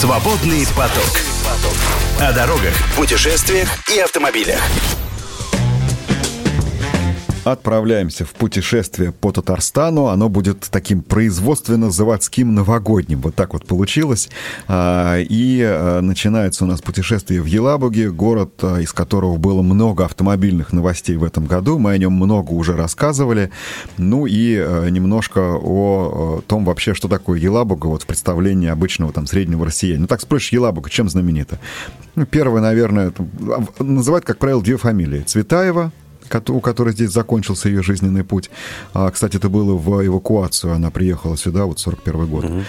Свободный поток. О дорогах, путешествиях и автомобилях. Отправляемся в путешествие по Татарстану. Оно будет таким производственно-заводским новогодним. Вот так вот получилось. А, и а, начинается у нас путешествие в Елабуге, город, а, из которого было много автомобильных новостей в этом году. Мы о нем много уже рассказывали. Ну и немножко о том вообще, что такое Елабуга вот в представлении обычного там среднего россиянина. Ну так спросишь, Елабуга чем знаменита? Ну, первое, наверное, называют, как правило, две фамилии. Цветаева, у которой здесь закончился ее жизненный путь. А, кстати, это было в эвакуацию. Она приехала сюда, вот 41 год. Угу.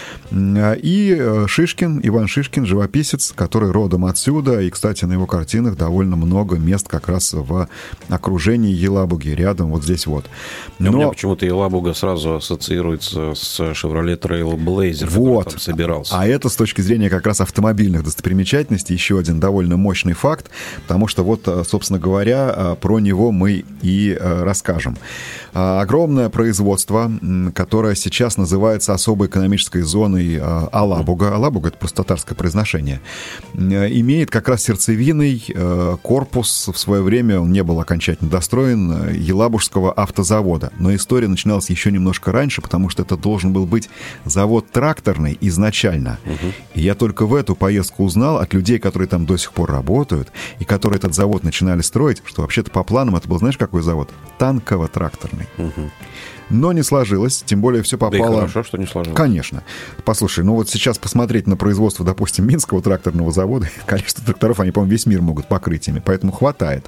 И э, Шишкин, Иван Шишкин, живописец, который родом отсюда. И, кстати, на его картинах довольно много мест как раз в окружении Елабуги, рядом вот здесь вот. Но... У меня почему-то Елабуга сразу ассоциируется с Chevrolet Trailblazer, вот. там собирался. А это с точки зрения как раз автомобильных достопримечательностей еще один довольно мощный факт, потому что вот, э, собственно говоря, э, про него мы и э, расскажем. А, огромное производство, которое сейчас называется особой экономической зоной э, Алабуга. Алабуга — это просто татарское произношение. Э, имеет как раз сердцевиной корпус. В свое время он не был окончательно достроен Елабужского автозавода. Но история начиналась еще немножко раньше, потому что это должен был быть завод тракторный изначально. Угу. И я только в эту поездку узнал от людей, которые там до сих пор работают, и которые этот завод начинали строить, что вообще-то по планам это был знаешь, какой завод? Танково-тракторный. Угу. Но не сложилось, тем более все попало... Да и хорошо, что не сложилось. Конечно. Послушай, ну вот сейчас посмотреть на производство, допустим, Минского тракторного завода, количество тракторов, они, по-моему, весь мир могут покрыть ими, поэтому хватает.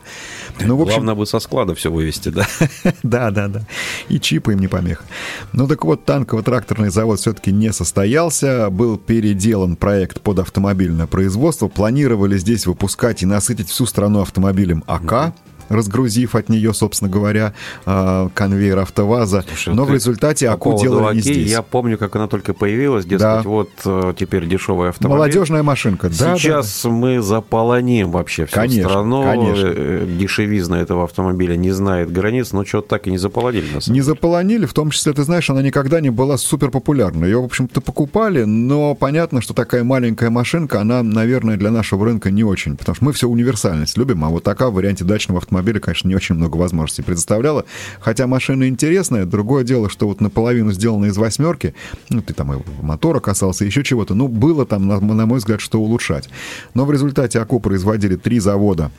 Ну, в общем... Главное бы со склада все вывести, да? да, да, да. И чипы им не помеха. Ну так вот, танково-тракторный завод все-таки не состоялся, был переделан проект под автомобильное производство, планировали здесь выпускать и насытить всю страну автомобилем АК, разгрузив от нее, собственно говоря, а, конвейер АвтоВАЗа. Слушай, Но в результате АКУ делали не здесь. Я помню, как она только появилась, дескать, да. вот э, теперь дешевая автомобиль. Молодежная машинка, да. Сейчас да, да. мы заполоним вообще всю конечно, страну. Конечно. Э, дешевизна этого автомобиля не знает границ, но что-то так и не заполонили. Нас. Не заполонили, в том числе, ты знаешь, она никогда не была супер популярна. Ее, в общем-то, покупали, но понятно, что такая маленькая машинка, она, наверное, для нашего рынка не очень, потому что мы все универсальность любим, а вот такая в варианте дачного автомобиля автомобиля, конечно, не очень много возможностей предоставляла. Хотя машина интересная. Другое дело, что вот наполовину сделана из восьмерки, ну, ты там и мотора касался, еще чего-то. Ну, было там, на, на мой взгляд, что улучшать. Но в результате АКУ производили три завода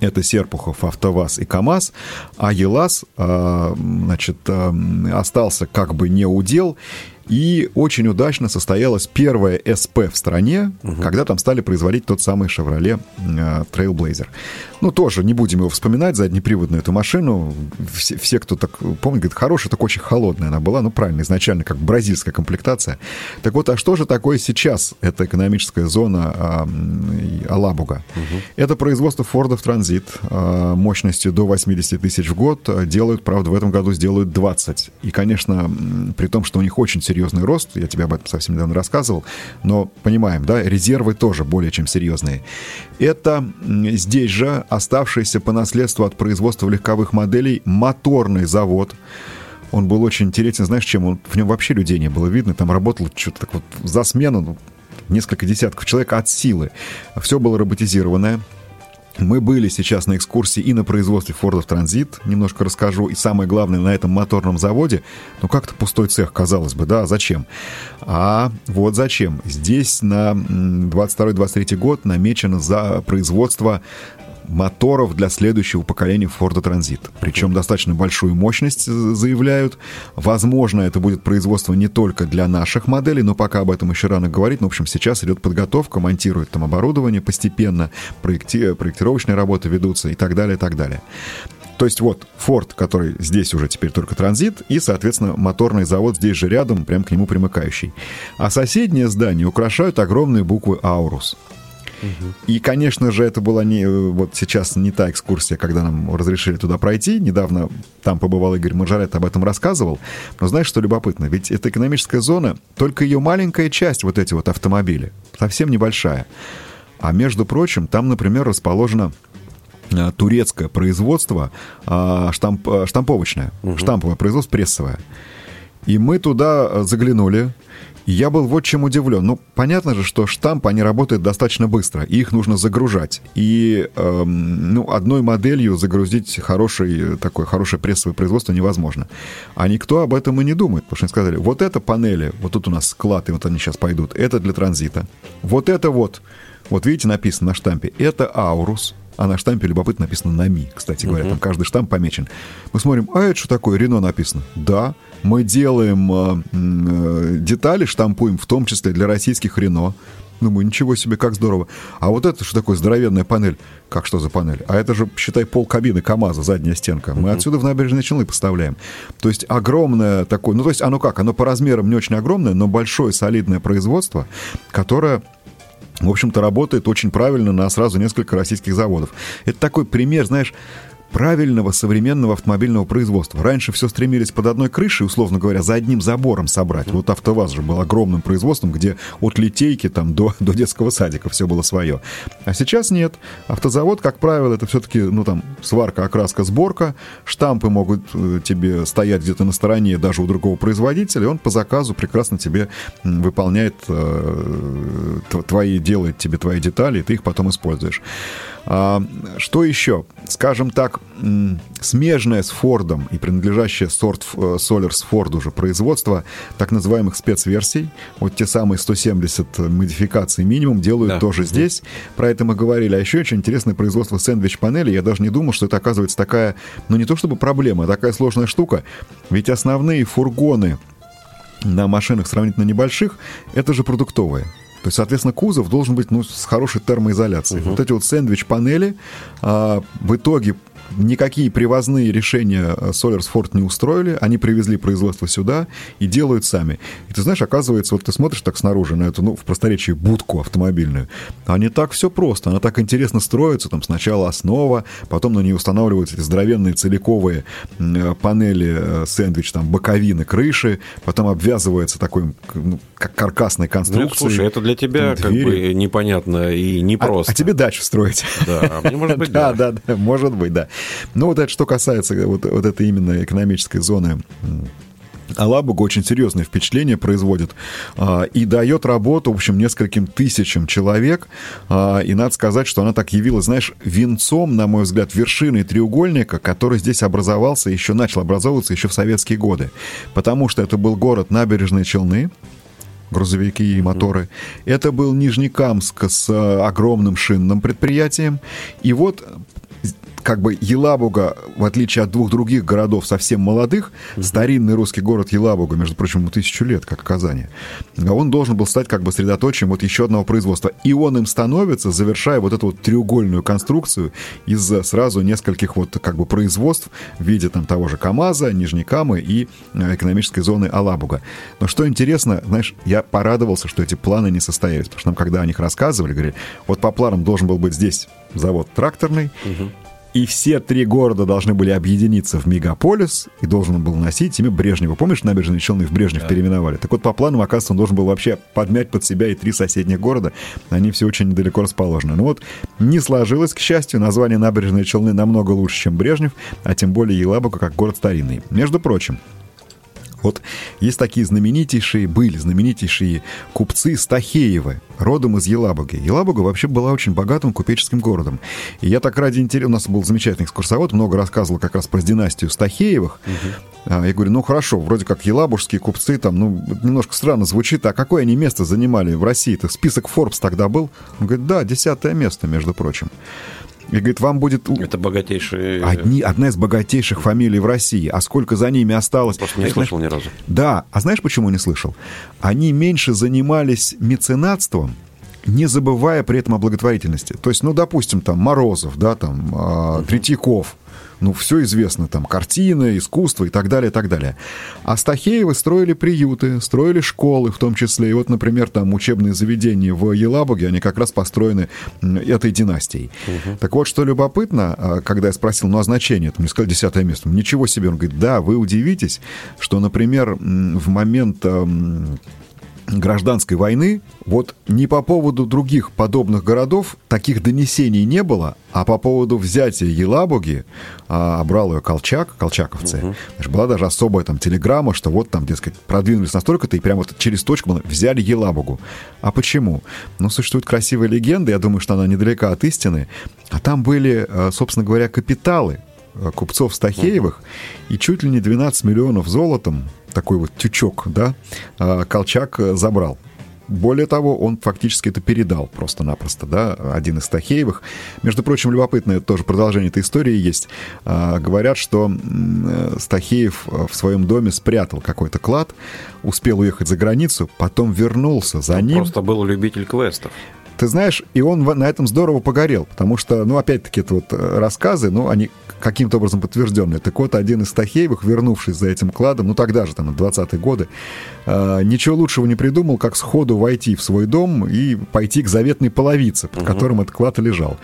это Серпухов, АвтоВАЗ и КАМАЗ, а ЕЛАЗ, а, значит, а, остался как бы не удел, и очень удачно состоялась первая СП в стране, угу. когда там стали производить тот самый Chevrolet э, Trailblazer. Ну, тоже не будем его вспоминать, заднеприводную эту машину. Все, все кто так помнит, говорят, хорошая, так очень холодная она была. Ну, правильно, изначально как бразильская комплектация. Так вот, а что же такое сейчас эта экономическая зона э, Алабуга? Угу. Это производство Фордов Транзит э, мощностью до 80 тысяч в год. Делают, правда, в этом году сделают 20. И, конечно, при том, что у них очень серьезно серьезный рост, я тебе об этом совсем недавно рассказывал, но понимаем, да, резервы тоже более чем серьезные. Это здесь же оставшийся по наследству от производства легковых моделей моторный завод, он был очень интересен, знаешь, чем? Он, в нем вообще людей не было видно, там работало что-то так вот за смену, ну, несколько десятков человек от силы. Все было роботизированное, мы были сейчас на экскурсии и на производстве Ford Transit, немножко расскажу, и самое главное, на этом моторном заводе, ну как-то пустой цех, казалось бы, да, зачем? А вот зачем. Здесь на 22-23 год намечено за производство моторов для следующего поколения Ford Transit. Причем достаточно большую мощность заявляют. Возможно, это будет производство не только для наших моделей, но пока об этом еще рано говорить. Но, в общем, сейчас идет подготовка, монтируют там оборудование постепенно, проекти... проектировочные работы ведутся и так далее, и так далее. То есть вот Ford, который здесь уже теперь только транзит, и, соответственно, моторный завод здесь же рядом, прям к нему примыкающий. А соседнее здание украшают огромные буквы «Аурус». И, конечно же, это была не вот сейчас не та экскурсия, когда нам разрешили туда пройти. Недавно там побывал Игорь Маржарет, об этом рассказывал. Но знаешь, что любопытно? Ведь это экономическая зона, только ее маленькая часть, вот эти вот автомобили, совсем небольшая. А между прочим, там, например, расположено э, турецкое производство, а, штамп, э, штамповочное, угу. штамповое производство прессовое. И мы туда заглянули, я был вот чем удивлен. Ну, понятно же, что штамп, они работают достаточно быстро, и их нужно загружать. И, эм, ну, одной моделью загрузить хороший, такое хорошее прессовое производство невозможно. А никто об этом и не думает, потому что они сказали, вот это панели, вот тут у нас склад, и вот они сейчас пойдут, это для транзита. Вот это вот, вот видите, написано на штампе, это Аурус, а на штампе любопытно написано «Нами», кстати говоря. Uh-huh. Там каждый штамп помечен. Мы смотрим, а это что такое? Рено написано. Да, мы делаем э, э, детали, штампуем, в том числе для российских Рено. Думаю, ничего себе, как здорово. А вот это что такое здоровенная панель? Как что за панель? А это же, считай, пол кабины КАМАЗа, задняя стенка. Мы uh-huh. отсюда в набережные Челны поставляем. То есть огромное такое... Ну, то есть оно как? Оно по размерам не очень огромное, но большое солидное производство, которое в общем-то, работает очень правильно на сразу несколько российских заводов. Это такой пример, знаешь, правильного современного автомобильного производства. Раньше все стремились под одной крышей, условно говоря, за одним забором собрать. Вот АвтоВАЗ же был огромным производством, где от литейки там до, до детского садика все было свое. А сейчас нет. Автозавод, как правило, это все-таки, ну там, сварка, окраска, сборка. Штампы могут э, тебе стоять где-то на стороне даже у другого производителя, он по заказу прекрасно тебе выполняет э, твои, делает тебе твои детали, и ты их потом используешь. А, что еще? Скажем так, смежное с Фордом и принадлежащее сорт Solars Ford уже производство так называемых спецверсий, вот те самые 170 модификаций минимум делают да. тоже здесь. Про это мы говорили. А еще очень интересное производство сэндвич-панели. Я даже не думал, что это оказывается такая, ну не то чтобы проблема, а такая сложная штука. Ведь основные фургоны на машинах сравнительно небольших, это же продуктовые. То есть, соответственно, кузов должен быть ну, с хорошей термоизоляцией. Угу. Вот эти вот сэндвич-панели а, в итоге никакие привозные решения э, Solars Ford не устроили, они привезли производство сюда и делают сами. И ты знаешь, оказывается, вот ты смотришь так снаружи на эту, ну, в просторечии будку автомобильную, а не так все просто, она так интересно строится, там сначала основа, потом на нее устанавливаются эти здоровенные целиковые э, панели, э, сэндвич, там, боковины, крыши, потом обвязывается такой, ну, как каркасной конструкцией. Ну, слушай, это для тебя как бы непонятно и непросто. А, а тебе дачу строить. Да, мне может быть, да. Да, да, может быть, да. Ну, вот это что касается вот, вот этой именно экономической зоны Алабуга очень серьезное впечатление производит а, и дает работу, в общем, нескольким тысячам человек. А, и надо сказать, что она так явилась, знаешь, венцом, на мой взгляд, вершиной треугольника, который здесь образовался, еще начал образовываться еще в советские годы. Потому что это был город набережной Челны, грузовики и моторы. Это был Нижнекамск с а, огромным шинным предприятием. И вот как бы Елабуга, в отличие от двух других городов совсем молодых, угу. старинный русский город Елабуга, между прочим, ему тысячу лет, как Казани, он должен был стать как бы средоточием вот еще одного производства. И он им становится, завершая вот эту вот треугольную конструкцию из сразу нескольких вот как бы производств в виде там того же КАМАЗа, Нижнекамы и э, экономической зоны Алабуга. Но что интересно, знаешь, я порадовался, что эти планы не состоялись, потому что нам, когда о них рассказывали, говорили, вот по планам должен был быть здесь завод тракторный, угу и все три города должны были объединиться в мегаполис и должен был носить имя Брежнева. Помнишь, набережные Челны в Брежнев да. переименовали? Так вот, по плану, оказывается, он должен был вообще подмять под себя и три соседних города. Они все очень недалеко расположены. Но вот не сложилось, к счастью, название набережной Челны намного лучше, чем Брежнев, а тем более Елабуга как город старинный. Между прочим, вот есть такие знаменитейшие, были знаменитейшие купцы Стахеевы, родом из Елабуги. Елабуга вообще была очень богатым купеческим городом. И я так ради интереса... У нас был замечательный экскурсовод, много рассказывал как раз про династию Стахеевых. Угу. Я говорю, ну хорошо, вроде как елабужские купцы, там, ну, немножко странно звучит, а какое они место занимали в России? Это список Forbes тогда был? Он говорит, да, десятое место, между прочим. И говорит, вам будет... Это богатейшие... Одни, одна из богатейших фамилий в России. А сколько за ними осталось... Просто не слышал ни разу. Да. А знаешь, почему не слышал? Они меньше занимались меценатством, не забывая при этом о благотворительности. То есть, ну, допустим, там Морозов, да, там э, Третьяков, ну, все известно, там, картины, искусство и так далее, и так далее. А Стахеевы строили приюты, строили школы в том числе. И вот, например, там учебные заведения в Елабуге, они как раз построены этой династией. Угу. Так вот, что любопытно, а, когда я спросил, ну, а значение, там, мне сказали, десятое место. Ничего себе. Он говорит, да, вы удивитесь, что, например, в момент гражданской войны, вот не по поводу других подобных городов таких донесений не было, а по поводу взятия Елабуги, а, брал ее Колчак, колчаковцы, угу. Значит, была даже особая там телеграмма, что вот там, дескать, продвинулись настолько-то и прямо вот через точку взяли Елабугу. А почему? Ну, существует красивая легенда, я думаю, что она недалека от истины, а там были, э, собственно говоря, капиталы э, купцов Стахеевых, угу. и чуть ли не 12 миллионов золотом такой вот тючок, да, а, Колчак э, забрал. Более того, он фактически это передал просто-напросто, да, один из Тахеевых. Между прочим, любопытное тоже продолжение этой истории есть. А, говорят, что э, Стахеев э, в своем доме спрятал какой-то клад, успел уехать за границу, потом вернулся за он ним. Просто был любитель квестов. Ты знаешь, и он на этом здорово погорел, потому что, ну, опять-таки, это вот рассказы, ну, они каким-то образом подтвержденные. Так вот, один из Тахеевых, вернувшись за этим кладом, ну тогда же, там, 20-е годы, э, ничего лучшего не придумал, как сходу войти в свой дом и пойти к заветной половице, под угу. которым этот клад лежал.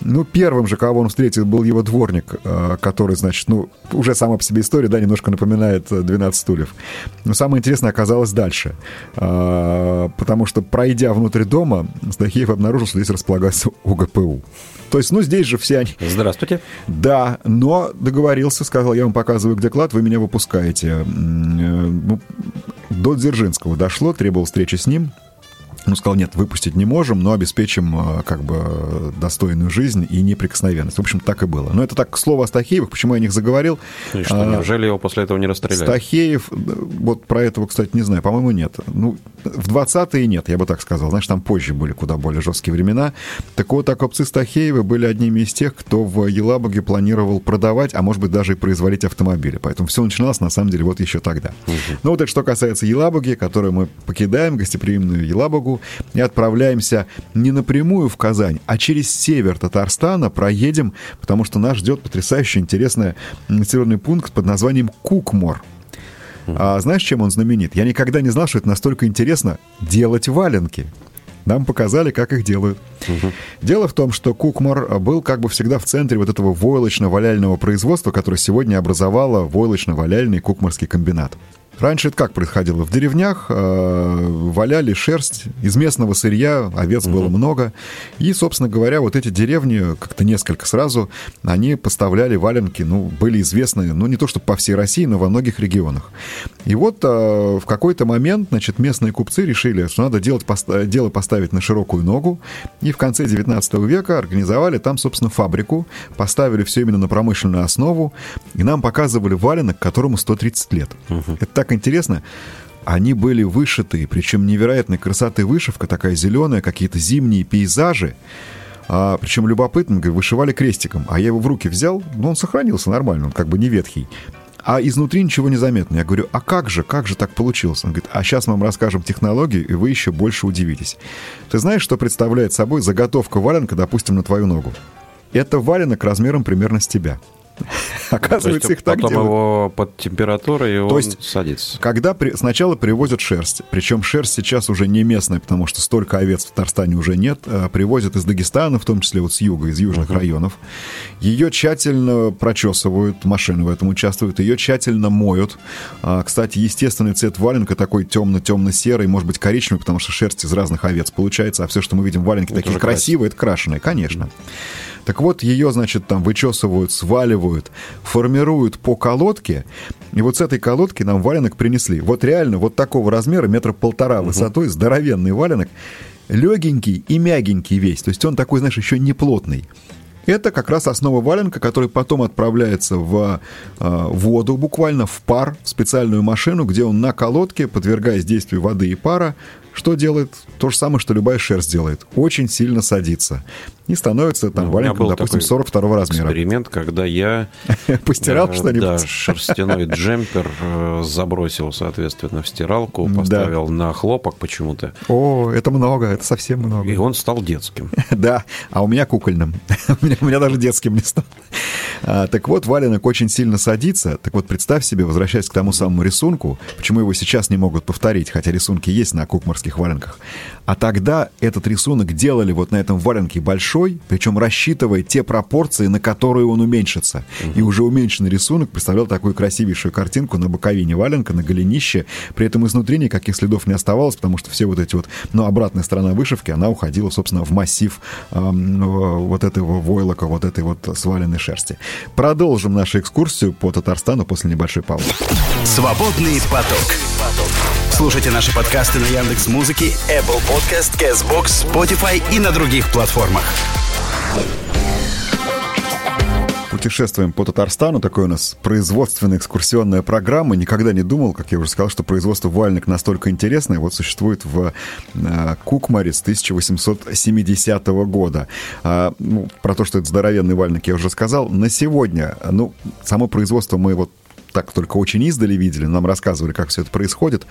Ну, первым же, кого он встретил, был его дворник, э, который, значит, ну, уже сама по себе история, да, немножко напоминает «12 стульев». Но самое интересное оказалось дальше, э, потому что, пройдя внутрь дома, Стахеев обнаружил, что здесь располагается УГПУ. То есть, ну, здесь же все они... Здравствуйте. Да, но договорился, сказал, я вам показываю, где клад, вы меня выпускаете. Э, ну, до Дзержинского дошло, требовал встречи с ним. Он сказал, нет, выпустить не можем, но обеспечим э, как бы достойную жизнь и неприкосновенность. В общем, так и было. Но это так, к слову о Стахеевых, почему я о них заговорил. И что, а, неужели его после этого не расстреляли? Стахеев, э, вот про этого, кстати, не знаю, по-моему, нет. Ну, в 20-е нет, я бы так сказал. Знаешь, там позже были куда более жесткие времена. Так вот, окопцы Стахеевы были одними из тех, кто в Елабуге планировал продавать, а может быть даже и производить автомобили. Поэтому все начиналось, на самом деле, вот еще тогда. Угу. Ну вот это что касается Елабуги, которую мы покидаем, гостеприимную Елабугу, Волгу и отправляемся не напрямую в Казань, а через север Татарстана проедем, потому что нас ждет потрясающе интересный населенный пункт под названием Кукмор. А знаешь, чем он знаменит? Я никогда не знал, что это настолько интересно делать валенки. Нам показали, как их делают. Угу. Дело в том, что Кукмар был как бы всегда в центре вот этого войлочно-валяльного производства, которое сегодня образовало войлочно-валяльный кукмарский комбинат. Раньше это как происходило? В деревнях э, валяли шерсть из местного сырья, овец угу. было много. И, собственно говоря, вот эти деревни, как-то несколько сразу, они поставляли валенки, ну, были известны, ну, не то чтобы по всей России, но во многих регионах. И вот э, в какой-то момент, значит, местные купцы решили, что надо делать, поста- дело поставить на широкую ногу. И в конце 19 века организовали там, собственно, фабрику, поставили все именно на промышленную основу, и нам показывали валенок, которому 130 лет. Угу. Это так интересно. Они были вышиты, причем невероятной красоты вышивка, такая зеленая, какие-то зимние пейзажи. А, причем любопытно, вышивали крестиком. А я его в руки взял, ну, он сохранился нормально, он как бы не ветхий. А изнутри ничего не заметно. Я говорю, а как же, как же так получилось? Он говорит, а сейчас мы вам расскажем технологию, и вы еще больше удивитесь. Ты знаешь, что представляет собой заготовка валенка, допустим, на твою ногу? Это валенок размером примерно с тебя. Оказывается, их так потом делают. его под температурой, и То он есть, садится. Когда при, сначала привозят шерсть, причем шерсть сейчас уже не местная, потому что столько овец в Татарстане уже нет, а привозят из Дагестана, в том числе вот с юга, из южных uh-huh. районов. Ее тщательно прочесывают, машины в этом участвуют, ее тщательно моют. А, кстати, естественный цвет валенка такой темно-темно-серый, может быть коричневый, потому что шерсть из разных овец получается, а все, что мы видим валенки, это такие красивые, это крашеные, конечно. Uh-huh. Так вот, ее, значит, там вычесывают, сваливают, формируют по колодке, и вот с этой колодки нам валенок принесли. Вот реально, вот такого размера, метра полтора высотой, здоровенный валенок, легенький и мягенький весь. То есть он такой, знаешь, еще не плотный. Это как раз основа валенка, который потом отправляется в э, воду, буквально в пар, в специальную машину, где он на колодке, подвергаясь действию воды и пара, что делает? То же самое, что любая шерсть делает. Очень сильно садится. И становится там ну, валенком, допустим, 42 размера. эксперимент, когда я... Постирал э, что-нибудь? Да, шерстяной джемпер э, забросил, соответственно, в стиралку, поставил на хлопок почему-то. О, это много, это совсем много. И он стал детским. Да, а у меня кукольным. Меня у меня даже детским не стал. А, так вот, валенок очень сильно садится. Так вот, представь себе, возвращаясь к тому самому рисунку, почему его сейчас не могут повторить, хотя рисунки есть на кукмарских валенках. А тогда этот рисунок делали вот на этом валенке большой, причем рассчитывая те пропорции, на которые он уменьшится. Угу. И уже уменьшенный рисунок представлял такую красивейшую картинку на боковине валенка, на голенище. При этом изнутри никаких следов не оставалось, потому что все вот эти вот, ну, обратная сторона вышивки, она уходила, собственно, в массив э, вот этого войлока, вот этой вот сваленной шерсти. Продолжим нашу экскурсию по Татарстану после небольшой паузы. Свободный поток. Слушайте наши подкасты на Яндекс Музыке, Apple Podcast, Castbox, Spotify и на других платформах. Путешествуем по Татарстану. Такой у нас производственная экскурсионная программа. Никогда не думал, как я уже сказал, что производство вальник настолько интересное. Вот существует в э, Кукмаре с 1870 года. А, ну, про то, что это здоровенный вальник, я уже сказал. На сегодня, ну, само производство мы вот так только очень издали видели, нам рассказывали, как все это происходит.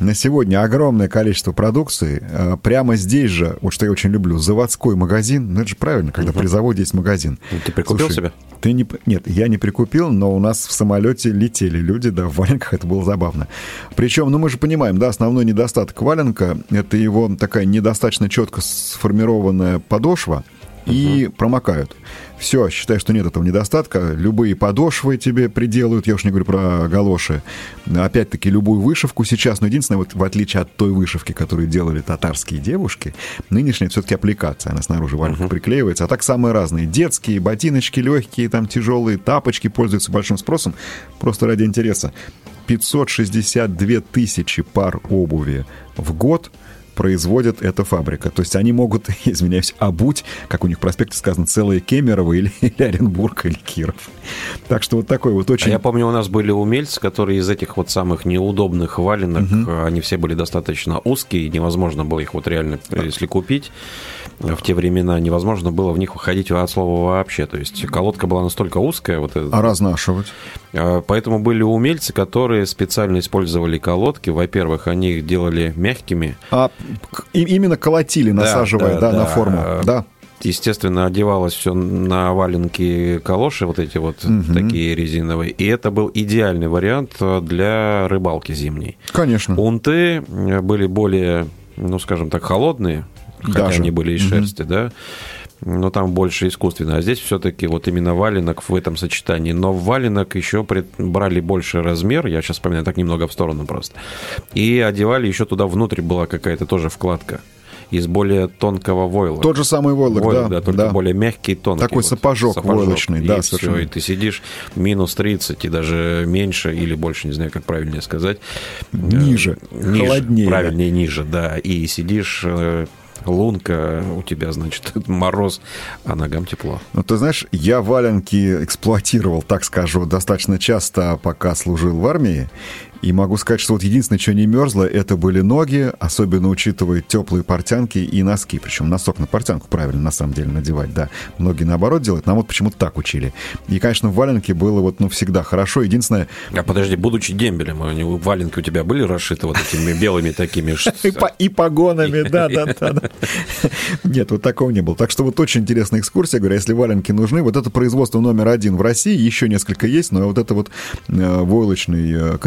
На сегодня огромное количество продукции. А, прямо здесь же, вот что я очень люблю, заводской магазин. Ну, это же правильно, когда угу. при заводе есть магазин. Ну, ты прикупил Слушай, себе? Ты не... Нет, я не прикупил, но у нас в самолете летели люди, да, в валенках, это было забавно. Причем, ну мы же понимаем, да, основной недостаток валенка — это его такая недостаточно четко сформированная подошва, и промокают. Все, считай, что нет этого недостатка. Любые подошвы тебе приделают, я уж не говорю про галоши. Опять-таки, любую вышивку сейчас, но единственное, вот в отличие от той вышивки, которую делали татарские девушки, нынешняя все-таки аппликация, она снаружи валька uh-huh. приклеивается, а так самые разные. Детские, ботиночки легкие, там тяжелые, тапочки пользуются большим спросом, просто ради интереса. 562 тысячи пар обуви в год – производит эта фабрика. То есть они могут, извиняюсь, обуть, как у них в проспекте сказано, целые Кемерово или, или Оренбург или Киров. Так что вот такой вот очень... А я помню, у нас были умельцы, которые из этих вот самых неудобных валенок, угу. они все были достаточно узкие, невозможно было их вот реально, если купить, в те времена невозможно было в них выходить от слова вообще. То есть колодка была настолько узкая. Вот а разнашивать? А, поэтому были умельцы, которые специально использовали колодки. Во-первых, они их делали мягкими. А именно колотили, насаживая, да, да, да, на форму, да. Естественно, одевалось все на валенки калоши, вот эти вот угу. такие резиновые. И это был идеальный вариант для рыбалки зимней. Конечно. Унты были более, ну, скажем так, холодные, хотя Даже. они были из угу. шерсти, да но там больше искусственно. А здесь все-таки вот именно валенок в этом сочетании. Но в валенок еще брали больше размер, я сейчас вспоминаю так немного в сторону просто, и одевали еще туда внутрь была какая-то тоже вкладка из более тонкого войла. Тот же самый войлок, войлок да. да. Только да. более мягкий и тонкий. Такой вот, сапожок, сапожок войлочный, и да, все, совершенно. И ты сидишь минус 30 и даже меньше или больше, не знаю, как правильнее сказать. Ниже, ниже холоднее. Правильнее, ниже, да. И сидишь э, лунка, у тебя, значит, мороз, а ногам тепло. Ну, ты знаешь, я валенки эксплуатировал, так скажу, достаточно часто, пока служил в армии. И могу сказать, что вот единственное, что не мерзло, это были ноги, особенно учитывая теплые портянки и носки. Причем носок на портянку правильно, на самом деле, надевать, да. Многие наоборот делают, нам вот почему-то так учили. И, конечно, в валенке было вот, ну, всегда хорошо. Единственное... А подожди, будучи дембелем, валенки у тебя были расшиты вот этими белыми такими... И погонами, да, да, да. Нет, вот такого не было. Так что вот очень интересная экскурсия. Говорю, если валенки нужны, вот это производство номер один в России, еще несколько есть, но вот это вот э, войлочный э,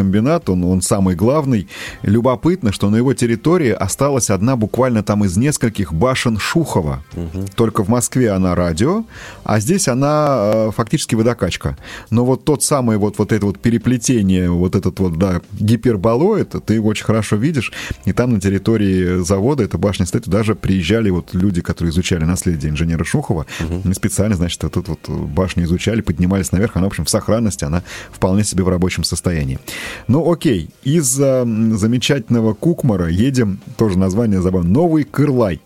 он, он самый главный. Любопытно, что на его территории осталась одна буквально там из нескольких башен Шухова. Угу. Только в Москве она радио, а здесь она э, фактически водокачка. Но вот тот самый вот, вот это вот переплетение, вот этот вот, да, гиперболоид, ты его очень хорошо видишь, и там на территории завода эта башня стоит, даже приезжали вот люди, которые изучали наследие инженера Шухова, угу. специально, значит, вот эту вот башню изучали, поднимались наверх, она, в общем, в сохранности, она вполне себе в рабочем состоянии. Ну, окей, из замечательного Кукмара едем, тоже название забавно, Новый Кырлай.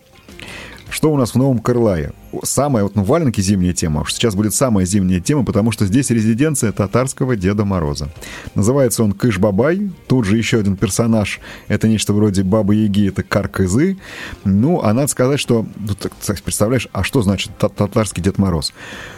Что у нас в Новом Крылае? Самая, вот, ну, валенки зимняя тема. Уж сейчас будет самая зимняя тема, потому что здесь резиденция татарского Деда Мороза. Называется он Кыш-Бабай. Тут же еще один персонаж. Это нечто вроде Бабы-Яги, это Каркызы. Ну, а надо сказать, что... Ну, представляешь, а что значит татарский Дед Мороз?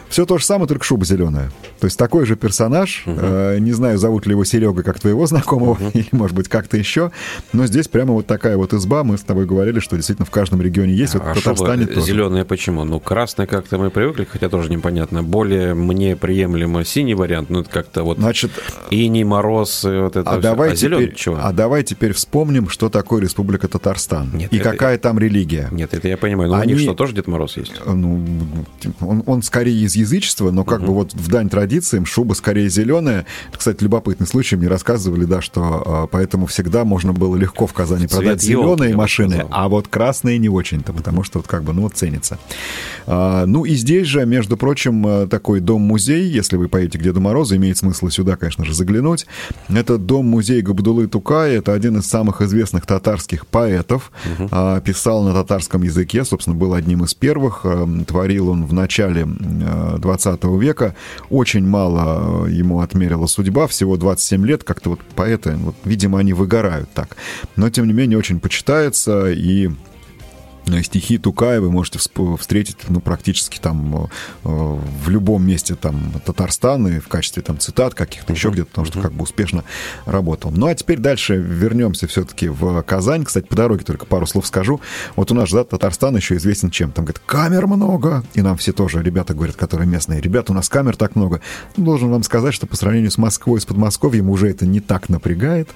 Все то же самое, только шуба зеленая. То есть такой же персонаж. Угу. Э, не знаю, зовут ли его Серега, как твоего знакомого, угу. или, может быть, как-то еще. Но здесь прямо вот такая вот изба. Мы с тобой говорили, что действительно в каждом регионе есть. Вот а Татарстане шуба тоже. зеленая почему? Ну, красная как-то мы привыкли, хотя тоже непонятно. Более мне приемлемо синий вариант. Ну, это как-то вот Значит, иней, мороз, вот это а давай, а теперь, чего? а давай теперь вспомним, что такое Республика Татарстан. Нет, и это... какая там религия. Нет, это я понимаю. Но Они... у них что, тоже Дед Мороз есть? Ну, он, он скорее из язычества, но как угу. бы вот в дань традициям шуба скорее зеленая. Кстати, любопытный случай, мне рассказывали, да, что а, поэтому всегда можно было легко в Казани Цвет продать зеленые машины, а вот красные не очень-то, потому что вот как бы, ну, вот ценится. А, ну и здесь же, между прочим, а, такой дом-музей, если вы поедете к Деду Морозу, имеет смысл сюда, конечно же, заглянуть. Это дом-музей Габдулы Тукай, это один из самых известных татарских поэтов, угу. а, писал на татарском языке, собственно, был одним из первых, а, творил он в начале 20 века, очень мало ему отмерила судьба, всего 27 лет, как-то вот поэты, вот, видимо, они выгорают так. Но, тем не менее, очень почитается, и Э, стихи Тукая вы можете встретить ну, практически там э, в любом месте там Татарстана и в качестве там цитат каких-то еще где-то, потому что как бы успешно работал. Ну а теперь дальше вернемся все-таки в Казань. Кстати, по дороге только пару слов скажу. Вот у нас да, Татарстан еще известен чем? Там говорят, камер много. И нам все тоже ребята говорят, которые местные. Ребята, у нас камер так много. Должен вам сказать, что по сравнению с Москвой, с Подмосковьем уже это не так напрягает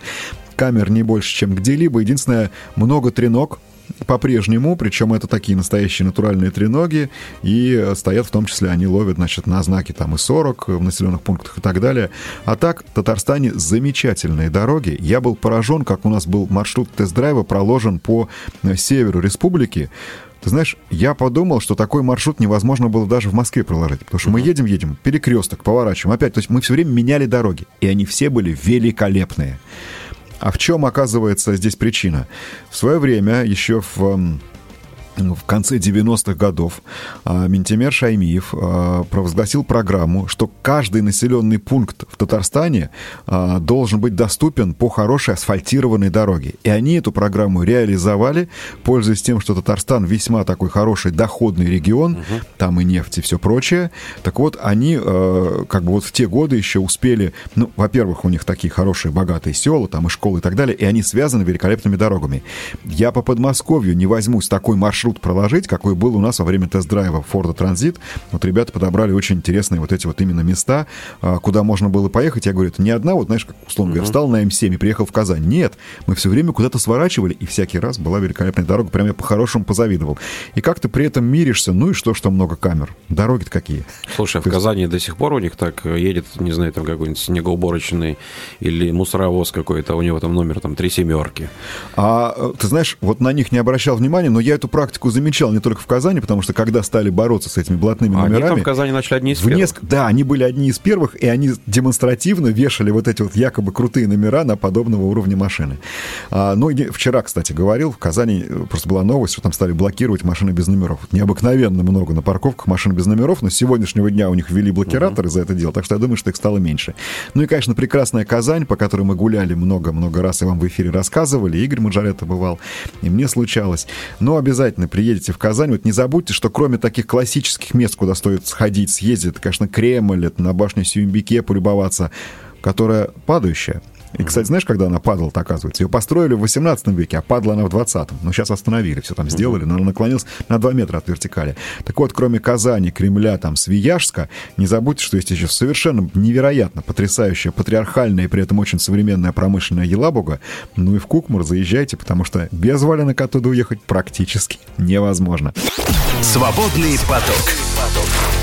камер не больше, чем где-либо. Единственное, много треног, по-прежнему, причем это такие настоящие натуральные треноги, и стоят в том числе, они ловят, значит, на знаки там и 40 в населенных пунктах и так далее. А так, в Татарстане замечательные дороги. Я был поражен, как у нас был маршрут тест-драйва проложен по э, северу республики. Ты знаешь, я подумал, что такой маршрут невозможно было даже в Москве проложить. Потому что uh-huh. мы едем, едем, перекресток, поворачиваем. Опять, то есть мы все время меняли дороги. И они все были великолепные. А в чем оказывается здесь причина? В свое время, еще в в конце 90-х годов а, Ментимер Шаймиев а, провозгласил программу, что каждый населенный пункт в Татарстане а, должен быть доступен по хорошей асфальтированной дороге. И они эту программу реализовали, пользуясь тем, что Татарстан весьма такой хороший доходный регион, угу. там и нефть и все прочее. Так вот, они как бы вот в те годы еще успели, ну, во-первых, у них такие хорошие, богатые села, там и школы и так далее, и они связаны великолепными дорогами. Я по Подмосковью не возьмусь такой маршрут маршрут проложить, какой был у нас во время тест-драйва Форда Транзит. Вот ребята подобрали очень интересные вот эти вот именно места, а, куда можно было поехать. Я говорю, это не одна, вот знаешь, как условно говоря, встал на М7 и приехал в Казань. Нет, мы все время куда-то сворачивали, и всякий раз была великолепная дорога, прям я по-хорошему позавидовал. И как ты при этом миришься, ну и что, что много камер? Дороги-то какие? Слушай, а в Казани до сих пор у них так едет, не знаю, там какой-нибудь снегоуборочный или мусоровоз какой-то, у него там номер там три семерки. А э, ты знаешь, вот на них не обращал внимания, но я эту практику практику замечал не только в Казани, потому что когда стали бороться с этими блатными а номерами... Они там в Казани начали одни из первых. Неск... Да, они были одни из первых, и они демонстративно вешали вот эти вот якобы крутые номера на подобного уровня машины. А, ну, и вчера, кстати, говорил, в Казани э, просто была новость, что там стали блокировать машины без номеров. Необыкновенно много на парковках машин без номеров, но с сегодняшнего дня у них ввели блокираторы uh-huh. за это дело, так что я думаю, что их стало меньше. Ну и, конечно, прекрасная Казань, по которой мы гуляли много-много раз и вам в эфире рассказывали, Игорь Маджарета бывал, и мне случалось. Но обязательно приедете в Казань, вот не забудьте, что кроме таких классических мест, куда стоит сходить, съездить, это, конечно, Кремль, это на башню Сюмбике полюбоваться, которая падающая. И, кстати, знаешь, когда она падала оказывается? Ее построили в 18 веке, а падала она в 20-м. Но сейчас остановили, все там сделали, но она наклонилась на 2 метра от вертикали. Так вот, кроме Казани, Кремля, там, Свияжска, не забудьте, что есть еще совершенно невероятно потрясающая, патриархальная и при этом очень современная промышленная Елабуга. Ну и в Кукмур заезжайте, потому что без валенок оттуда уехать практически невозможно. Свободный поток.